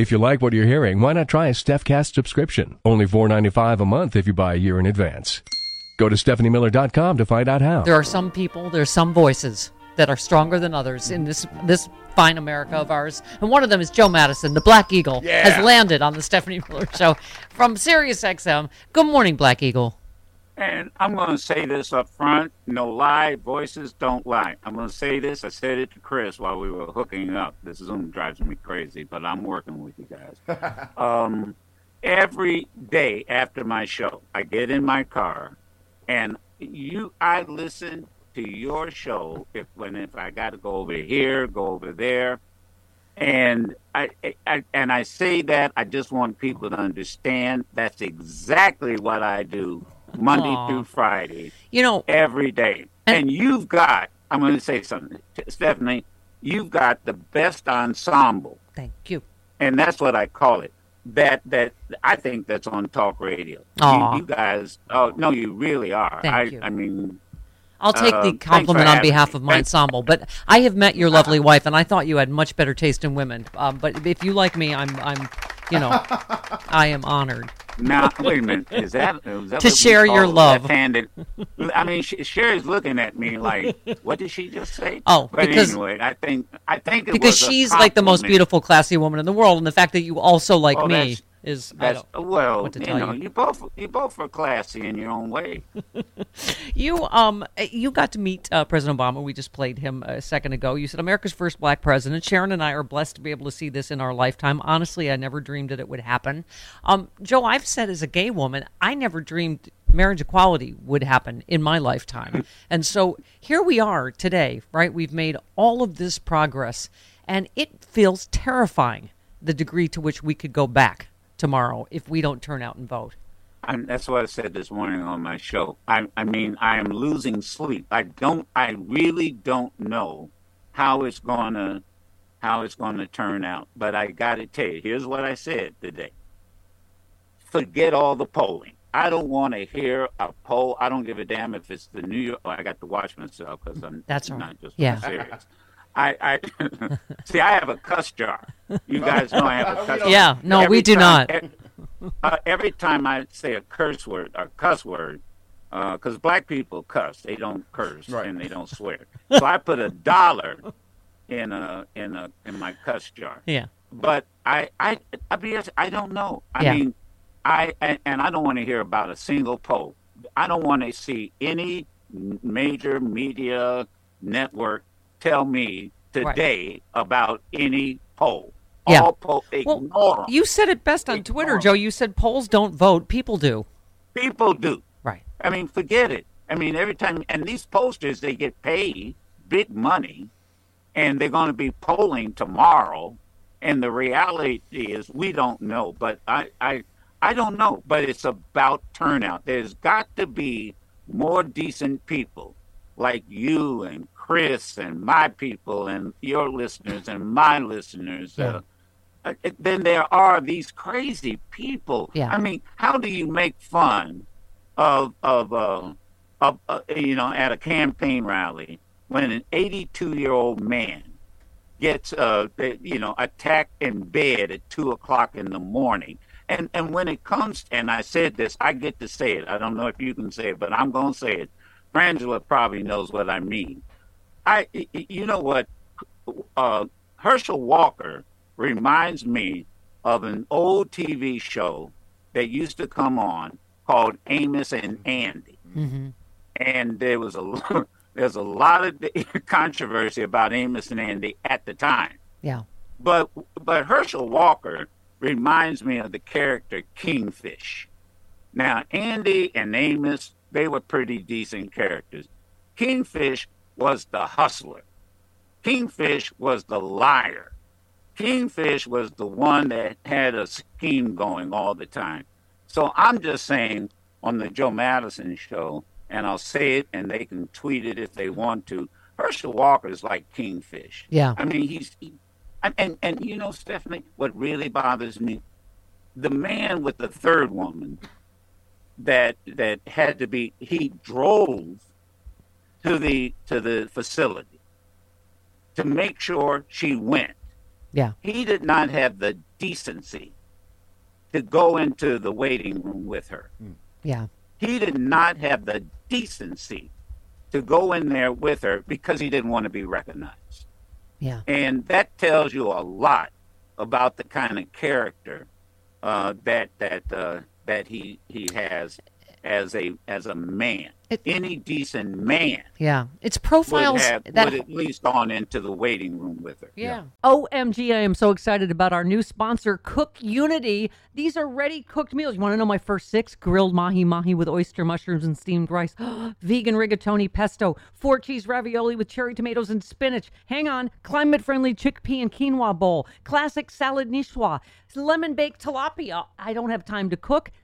If you like what you're hearing, why not try a StephCast subscription? Only $4.95 a month if you buy a year in advance. Go to StephanieMiller.com to find out how. There are some people, there's some voices that are stronger than others in this this fine America of ours. And one of them is Joe Madison, the Black Eagle, has landed on the Stephanie Miller Show from Sirius XM. Good morning, Black Eagle. And I'm going to say this up front no lie, voices don't lie. I'm going to say this. I said it to Chris while we were hooking up. This Zoom drives me crazy, but I'm working with you guys. um, every day after my show, I get in my car and you, I listen to your show if when if I got to go over here, go over there, and I, I and I say that I just want people to understand that's exactly what I do Monday Aw. through Friday, You know, every day. And- And you've got, I'm going to say something, Stephanie, you've got the best ensemble, thank you. and that's what I call it. That that I think that's on talk radio. You, you guys, oh no, you really are. Thank I, you. I mean, I'll take the for compliment on behalf me. of my Thanks. ensemble, but I have met your lovely wife, and I thought you had much better taste in women. Um, but if you like me, I'm, I'm, you know, I am honored. Now wait a minute. Is that, is that To share your love. left-handed? I mean, Sh- Sherry's looking at me like, what did she just say? Oh, but because- anyway, I think I think it Because she's like the most beautiful, classy woman in the world, and the fact that you also like Oh, me is That's well, what to you tell know, you. you both you both are classy in your own way. You um you got to meet uh, President Obama. We just played him a second ago. You said America's first black president. Sharon and I are blessed to be able to see this in our lifetime. Honestly, I never dreamed that it would happen. Um, Joe, I've said as a gay woman, I never dreamed marriage equality would happen in my lifetime. and so here we are today, right? We've made all of this progress, and it feels terrifying the degree to which we could go back tomorrow if we don't turn out and vote. I'm, that's what I said this morning on my show. I, I mean, I am losing sleep. I don't. I really don't know how it's gonna how it's gonna turn out. But I got to tell you, here's what I said today. Forget all the polling. I don't want to hear a poll. I don't give a damn if it's the New York. Oh, I got to watch myself because I'm That's not right. just Yeah. serious. I, I see. I have a cuss jar. You guys know I have a cuss jar. Yeah, no, we do time- not. uh, every time I say a curse word, a cuss word, because black people cuss, they don't curse Right. and they don't swear. So I put a dollar in a in a in my cuss jar. Yeah. But I I I be honest, I don't know. I Yeah. mean, I and, and I don't want to hear about a single poll. I don't want to see any major media network tell oh, me today about any poll. Yeah. All poll, ignore Well, 'em. you said it best on Twitter, Ignore Joe. You said polls don't vote, people do. People do. Right. I mean, forget it. I mean, every time, and these posters, they get paid big money, and they're going to be polling tomorrow. And the reality is, we don't know. But I, I, I don't know. But it's about turnout. There's got to be more decent people like you and Chris and my people and your listeners and my listeners. Uh, uh, then there are these crazy people. Yeah. I mean, how do you make fun of of uh, uh, uh, you know, at a campaign rally when an 82 year old man gets, uh, you know, attacked in bed at two o'clock in the morning. And and when it comes, and I said this, I get to say it. I don't know if you can say it, but I'm going to say it. Frangela probably knows what I mean. I, you know what, uh, Herschel Walker reminds me of an old TV show that used to come on called Amos and Andy. Mm-hmm. And there was a there's a lot of controversy about Amos and Andy at the time. Yeah. But but Herschel Walker reminds me of the character Kingfish. Now Andy and Amos, they were pretty decent characters. Kingfish was the hustler. Kingfish was the liar. Kingfish was the one that had a scheme going all the time. So I'm just saying on the Joe Madison show, and I'll say it, and they can tweet it if they want to. Herschel Walker is like Kingfish. Yeah. I mean, he's he, and, and and you know, Stephanie, what really bothers me, the man with the third woman that that had to be he drove to the to the facility to make sure she went. Yeah. He did not have the decency to go into the waiting room with her. Yeah. He did not have the decency to go in there with her because he didn't want to be recognized. Yeah. And that tells you a lot about the kind of character uh, that that uh, that he he has as a as a man. It- Any decent man Yeah. It's would profiles have that would at least gone into the waiting room with her. Yeah. OMG, I am so excited about our new sponsor, Cook Unity. These are ready cooked meals. You want to know my first six? Grilled mahi mahi with oyster mushrooms and steamed rice, vegan rigatoni pesto, four cheese ravioli with cherry tomatoes and spinach. Hang on, climate friendly chickpea and quinoa bowl, classic salad niçoise, lemon baked tilapia. I don't have time to cook.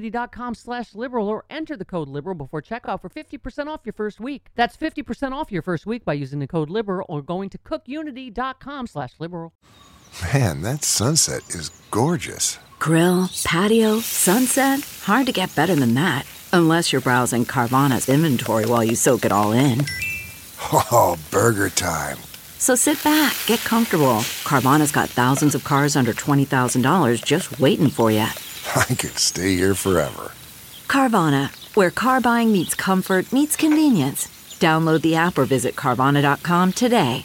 cookunity.com slash liberal or enter the code liberal before checkout for 50% off your first week. That's 50% off your first week by using the code liberal or going to cookunity.com slash liberal. Man, that sunset is gorgeous. Grill, patio, sunset. Hard to get better than that. Unless you're browsing Carvana's inventory while you soak it all in. Oh, burger time. So sit back, get comfortable. Carvana's got thousands of cars under $20,000 just waiting for you. I could stay here forever. Carvana, where car buying meets comfort, meets convenience. Download the app or visit Carvana.com today.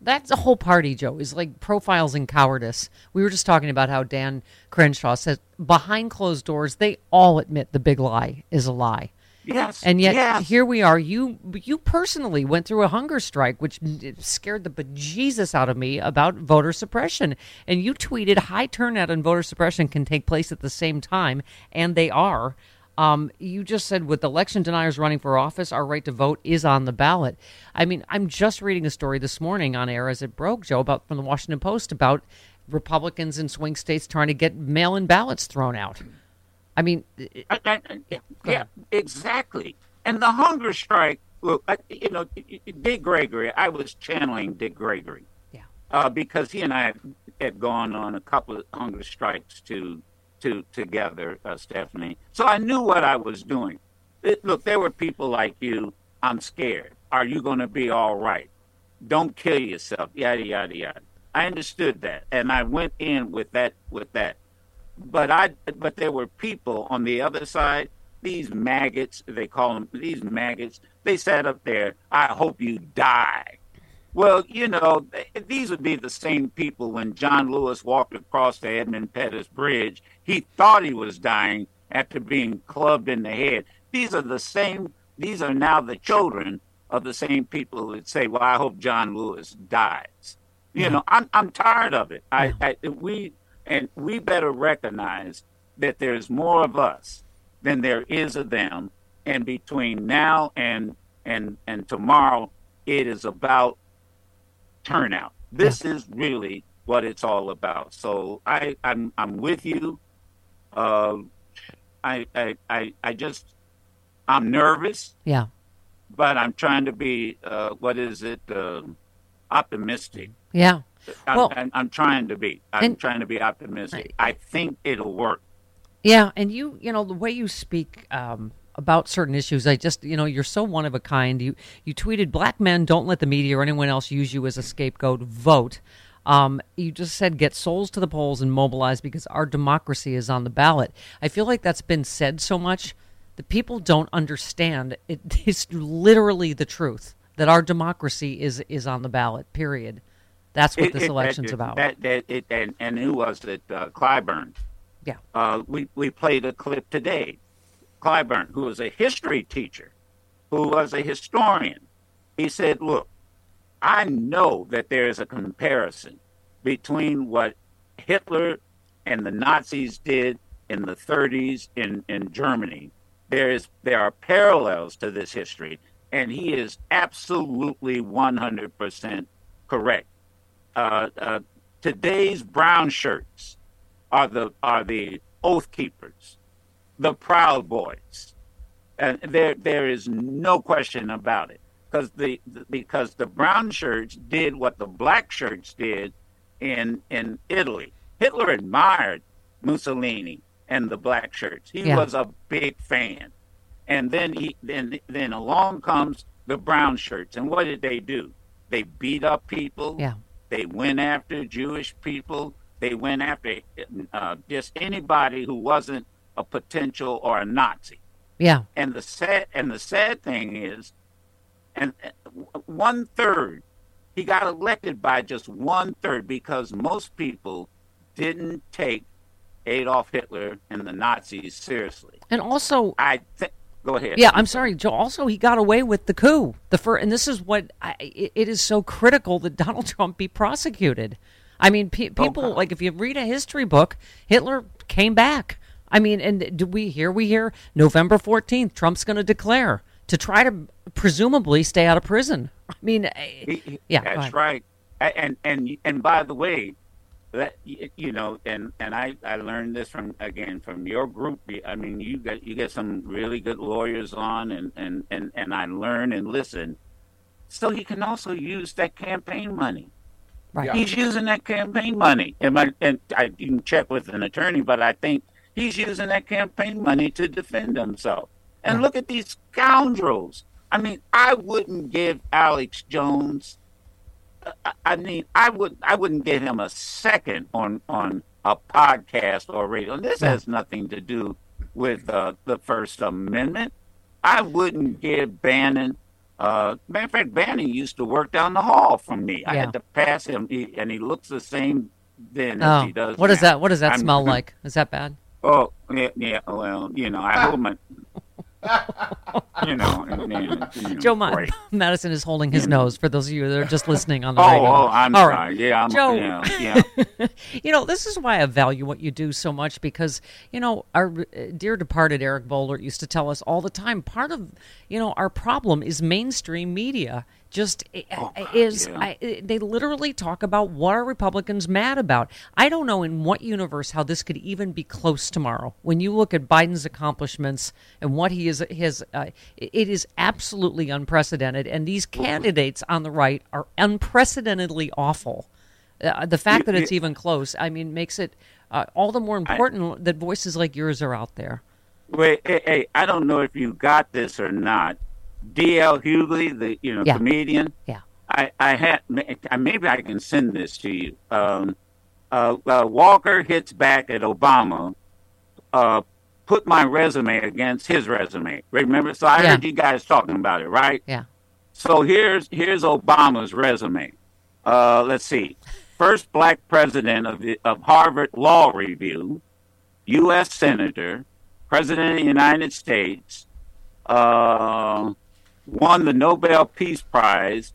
That's a whole party, Joe, is like profiles in cowardice. We were just talking about how Dan Crenshaw says behind closed doors, they all admit the big lie is a lie. Yes. And yet yes. here we are. You you personally went through a hunger strike, which scared the bejesus out of me about voter suppression. And you tweeted high turnout and voter suppression can take place at the same time, and they are. Um, you just said with election deniers running for office, our right to vote is on the ballot. I mean, I'm just reading a story this morning on air as it broke, Joe, about from the Washington Post about Republicans in swing states trying to get mail-in ballots thrown out. I mean, I- I- I- yeah, exactly. And the hunger strike. Look, I, you know, Dick Gregory. I was channeling Dick Gregory. Yeah. Uh, because he and I had, had gone on a couple of hunger strikes to to together, uh, Stephanie. So I knew what I was doing. It, look, there were people like you. I'm scared. Are you going to be all right? Don't kill yourself. Yada yada yada. I understood that, and I went in with that with that but I but there were people on the other side. These maggots, they call them these maggots. They sat up there. I hope you die. Well, you know, these would be the same people when John Lewis walked across the Edmund Pettus Bridge. He thought he was dying after being clubbed in the head. These are the same. These are now the children of the same people that say, "Well, I hope John Lewis dies." You mm-hmm. know, I'm I'm tired of it. I, I we and we better recognize that there's more of us than there is of them. And between now and and and tomorrow, it is about turnout. This is really what it's all about. So I I'm I'm with you. Uh, I, I I I just I'm nervous. Yeah. But I'm trying to be uh, what is it? Uh, optimistic. Yeah. I'm, well, I'm, I'm, trying to be. I'm and, trying to be optimistic. I think it'll work. Yeah, and you, you know, the way you speak um, about certain issues, I just, you know, you're so one of a kind. You you tweeted, "Black men don't let the media or anyone else use you as a scapegoat. Vote." Um, you just said get souls to the polls and mobilize because our democracy is on the ballot. I feel like that's been said so much that people don't understand. It is literally the truth that our democracy is is on the ballot. Period. That's what it, this it, election's it, about. That, that, and, and who was it? Uh, Clyburn. Yeah. Uh, we we played a clip today. Clyburn, who was a history teacher, who was a historian, he said, "Look, I know that there is a comparison between what Hitler and the Nazis did in the 30s in, in Germany. There is there are parallels to this history, and he is absolutely 100% correct. Uh, uh, today's brown shirts are the are the oath keepers, the proud boys, and there there is no question about it because the, the because the brown shirts did what the black shirts did in in Italy. Hitler admired Mussolini and the black shirts. He yeah. was a big fan. And then he then then along comes the brown shirts. And what did they do? They beat up people. Yeah. They went after Jewish people. They went after uh, just anybody who wasn't a potential or a Nazi. Yeah. And the sad and the sad thing is, and one third, he got elected by just one third because most people didn't take Adolf Hitler and the Nazis seriously. And also, I think Go ahead. Yeah, I'm sorry, Joe. Also, he got away with the coup. The first, and this is what I, it is so critical that Donald Trump be prosecuted. I mean, pe- oh, people like if you read a history book, Hitler came back. I mean, and do we hear we hear November 14th, Trump's going to declare to try to presumably stay out of prison. I mean, he, yeah, that's right. And and and by the way, that you know, and and I I learned this from again from your group. I mean, you get you get some really good lawyers on, and and and and I learn and listen. So he can also use that campaign money. Right. He's using that campaign money, and, my, and I you can check with an attorney, but I think he's using that campaign money to defend himself. And look at these scoundrels. I mean, I wouldn't give Alex Jones I mean, I would I wouldn't give him a second on on a podcast or radio. And this has nothing to do with uh, the First Amendment. I wouldn't give Bannon. Uh, matter of fact, Bannon used to work down the hall from me. Yeah. I had to pass him, he, and he looks the same then oh. as he does. What now. is that? What does that I'm, smell like? Is that bad? Oh yeah, yeah. Well, you know, I hold my you know, and, and, you know, Joe Ma- Madison is holding his nose for those of you that are just listening on the oh, radio. Oh, I'm All sorry. Right. Yeah, I'm, Joe. Yeah, yeah. you know, this is why I value what you do so much because you know our uh, dear departed Eric Boehlert used to tell us all the time. Part of you know our problem is mainstream media just eh, oh, eh, is yeah. I, eh, they literally talk about what are Republicans mad about. I don't know in what universe how this could even be close tomorrow. When you look at Biden's accomplishments and what he is his uh, it is absolutely unprecedented and these candidates on the right are unprecedentedly awful. Uh, the fact that it's even close, I mean, makes it uh, all the more important I, that voices like yours are out there. Wait, hey, hey, I don't know if you got this or not, D.L. Hughley, the you know yeah. comedian. Yeah. I, I had maybe I can send this to you. Um, uh, uh, Walker hits back at Obama. Uh, put my resume against his resume. Remember? So I yeah. heard you guys talking about it, right? Yeah. So here's here's Obama's resume. Uh, let's see. First black president of the, of Harvard Law Review, U.S. Senator, President of the United States, uh, won the Nobel Peace Prize,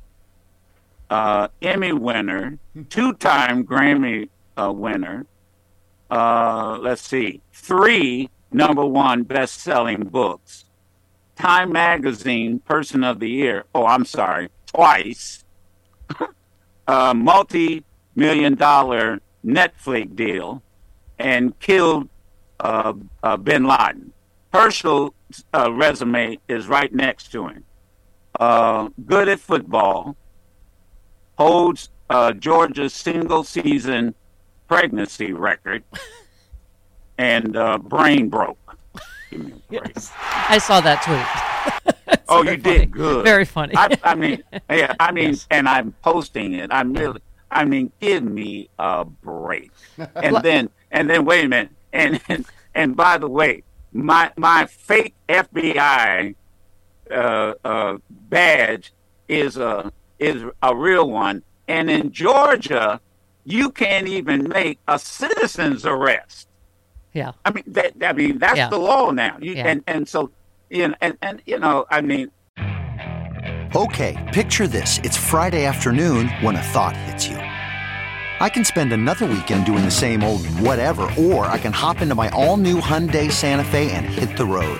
uh, Emmy winner, two time Grammy uh, winner. Uh, let's see, three number one best-selling books. Time Magazine Person of the Year. Oh, I'm sorry, twice. a multi-million dollar Netflix deal, and killed uh, uh, Bin Laden. Herschel's uh, resume is right next to him. Uh, good at football, holds uh, Georgia's single season pregnancy record, and uh, brain broke. Give me a break. Yes. I saw that tweet. Oh, you funny. did good. Very funny. I, I mean, yeah, I mean, and I'm posting it. I'm really, I mean, give me a break. And then, and then, wait a minute. And and, and by the way, my my fake FBI uh, uh, badge is a is a real one. And in Georgia, you can't even make a citizen's arrest. yeah. I mean, that, I mean, that's Yeah. the law now. You, Yeah. And and so, you know, and and you know, I mean, Okay, picture this. It's Friday afternoon when a thought hits you. I can spend another weekend doing the same old whatever, or I can hop into my all new Hyundai Santa Fe and hit the road.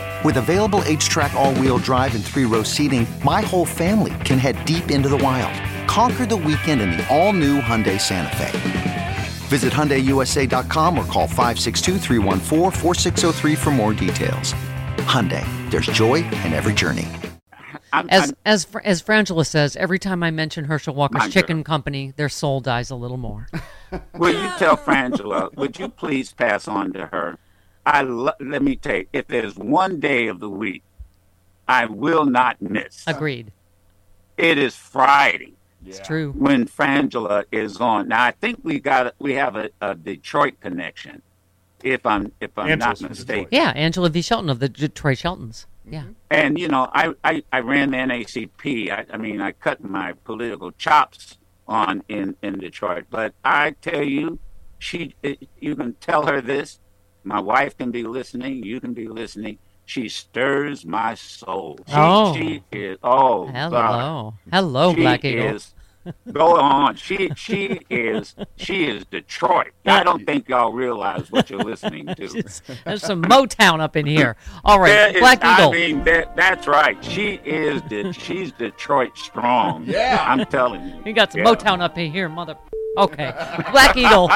With available HTRAC, all wheel drive, and three row seating, my whole family can head deep into the wild. Conquer the weekend in the all new Hyundai Santa Fe. Visit HyundaiUSA.com or call 562-314-4603 for more details. Hyundai, there's joy in every journey. I'm, As I'm- as as Frangela says, every time I mention Herschel Walker's Chicken you. Company, their soul dies a little more. will you tell Frangela? Would you please pass on to her? I lo- let me tell you, if there's one day of the week I will not miss, Agreed. it is Friday It's true. when Frangela is on. Now I think we got we have a, a Detroit connection, if I'm if I'm Angela's not mistaken. Yeah, Angela V. Shelton of the Detroit Sheltons. Mm-hmm. Yeah. And you know, I, I, I ran the NAACP. I, I mean, I cut my political chops on in, in Detroit. But I tell you, she you can tell her this. My wife can be listening. You can be listening. She stirs my soul. She, Oh. she is. Oh, God. Hello. Hello, She Black Eagle. is. Go on. She she is she is Detroit. I don't think y'all realize what you're listening to. It's- There's some Motown up in here. All right, There is- Black Eagle. I mean, that, that's right. She is. De- she's Detroit strong. Yeah, I'm telling you. You got some Yeah. Motown up in here, mother. Okay, Black Eagle.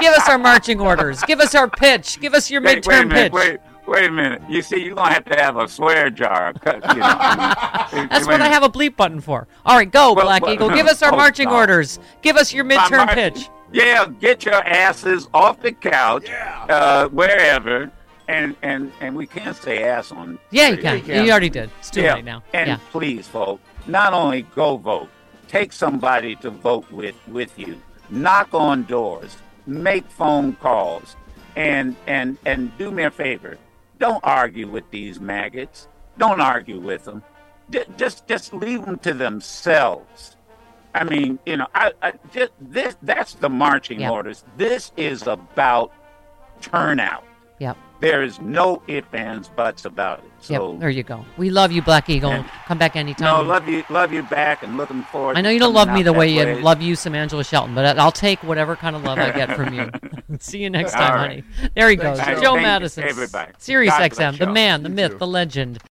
give us our marching orders. Give us our pitch. Give us your Wait, midterm wait a minute. pitch. Wait, wait a minute. You see, you're gonna have to have a swear jar. 'cause, You know, I mean, That's what I have a bleep button for. All right, go, Well, Black well, Eagle. Give us our oh, marching God. orders. Give us your midterm My- pitch. Yeah, get your asses off the couch, uh, wherever, and and and we can't say ass on. Yeah, you can. Yeah. You already did. It's too yeah. late now. And yeah. please, folks, not only go vote, take somebody to vote with with you. Knock on doors, make phone calls, and and and do me a favor. Don't argue with these maggots. Don't argue with them. J- just just leave them to themselves. I mean, you know, I, I just this that's the marching Yeah. orders. This is about turnout. Yep. There is no ifs, ands, buts about it. So Yep. There you go. We love you, Black Eagle. And- Come back no, anytime. love you, love you back, and looking forward. I know you don't love me the that way you love you some Angela Shelton, but I'll take whatever kind of love I get from you. See you next time, All honey. There he goes. Thanks, Joe Thank you, Madison. everybody. Sirius God XM, the man, the You myth, too. the legend.